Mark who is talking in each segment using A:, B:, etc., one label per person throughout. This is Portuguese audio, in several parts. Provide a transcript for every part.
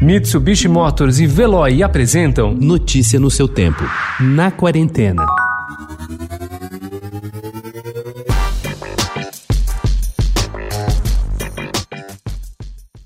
A: Mitsubishi Motors e Veloy apresentam
B: Notícia no seu tempo. Na quarentena.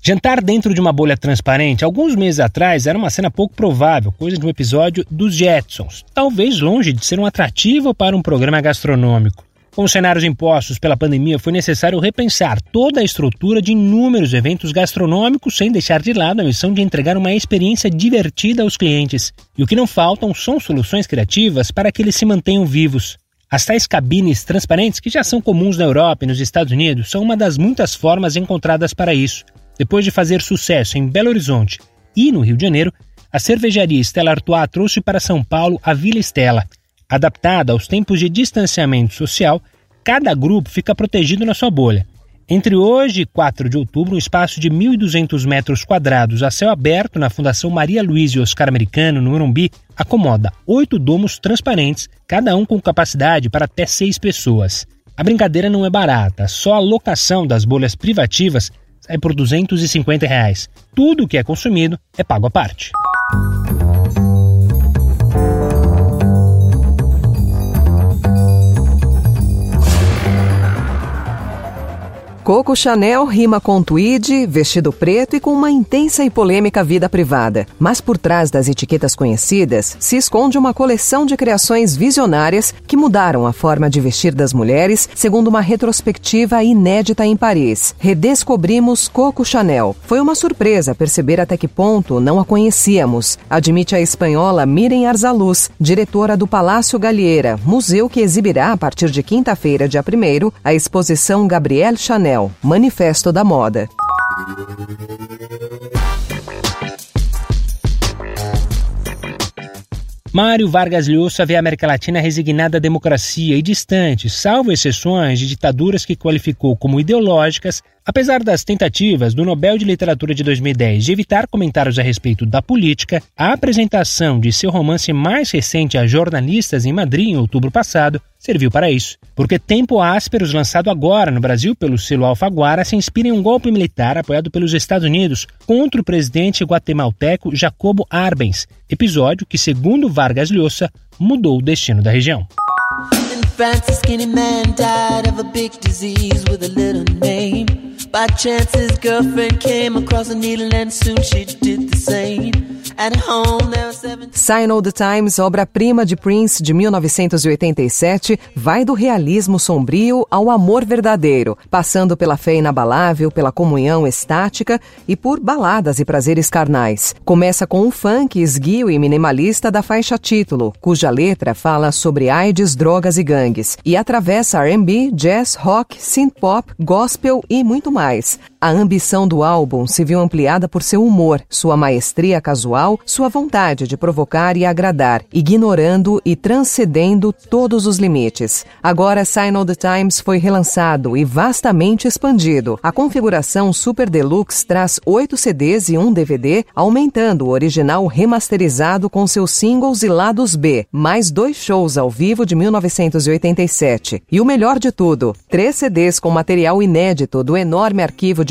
C: Jantar dentro de uma bolha transparente, alguns meses atrás, era uma cena pouco provável, coisa de um episódio dos Jetsons, talvez longe de ser um atrativo para um programa gastronômico. Com os cenários impostos pela pandemia, foi necessário repensar toda a estrutura de inúmeros eventos gastronômicos, sem deixar de lado a missão de entregar uma experiência divertida aos clientes. E o que não faltam são soluções criativas para que eles se mantenham vivos. As tais cabines transparentes, que já são comuns na Europa e nos Estados Unidos, são uma das muitas formas encontradas para isso. Depois de fazer sucesso em Belo Horizonte e no Rio de Janeiro, a cervejaria Stella Artois trouxe para São Paulo a Vila Estela. Adaptada aos tempos de distanciamento social, cada grupo fica protegido na sua bolha. Entre hoje e 4 de outubro, um espaço de 1.200 metros quadrados a céu aberto na Fundação Maria Luísa e Oscar Americano, no Morumbi, acomoda oito domos transparentes, cada um com capacidade para até seis pessoas. A brincadeira não é barata, só a locação das bolhas privativas sai por 250 reais. Tudo o que é consumido é pago à parte.
D: Coco Chanel rima com tweed, vestido preto e com uma intensa e polêmica vida privada. Mas por trás das etiquetas conhecidas se esconde uma coleção de criações visionárias que mudaram a forma de vestir das mulheres, segundo uma retrospectiva inédita em Paris. Redescobrimos Coco Chanel. Foi uma surpresa perceber até que ponto não a conhecíamos, admite a espanhola Miren Arzaluz, diretora do Palácio Galieira, museu que exibirá a partir de quinta-feira, dia 1 a exposição Gabrielle Chanel Chanel, Manifesto da Moda.
C: Mário Vargas Llosa vê a América Latina resignada à democracia e distante, salvo exceções de ditaduras que qualificou como ideológicas, apesar das tentativas do Nobel de Literatura de 2010 de evitar comentários a respeito da política, a apresentação de seu romance mais recente a jornalistas em Madrid em outubro passado serviu para isso. Porque Tempo Ásperos, lançado agora no Brasil pelo selo Alfaguara, se inspira em um golpe militar apoiado pelos Estados Unidos contra o presidente guatemalteco Jacobo Arbenz, episódio que, segundo Vargas Llosa, mudou o destino da região.
D: Sign of the Times, obra-prima de Prince de 1987, vai do realismo sombrio ao amor verdadeiro, passando pela fé inabalável, pela comunhão estática e por baladas e prazeres carnais. Começa com um funk esguio e minimalista da faixa título, cuja letra fala sobre AIDS, drogas e gangues, e atravessa R&B, jazz, rock, synth-pop, gospel e muito mais. A ambição do álbum se viu ampliada por seu humor, sua maestria casual, sua vontade de provocar e agradar, ignorando e transcendendo todos os limites. Agora, Sign of the Times foi relançado e vastamente expandido. A configuração Super Deluxe traz oito CDs e um DVD, aumentando o original remasterizado com seus singles e lados B, mais dois shows ao vivo de 1987. E o melhor de tudo, três CDs com material inédito do enorme arquivo de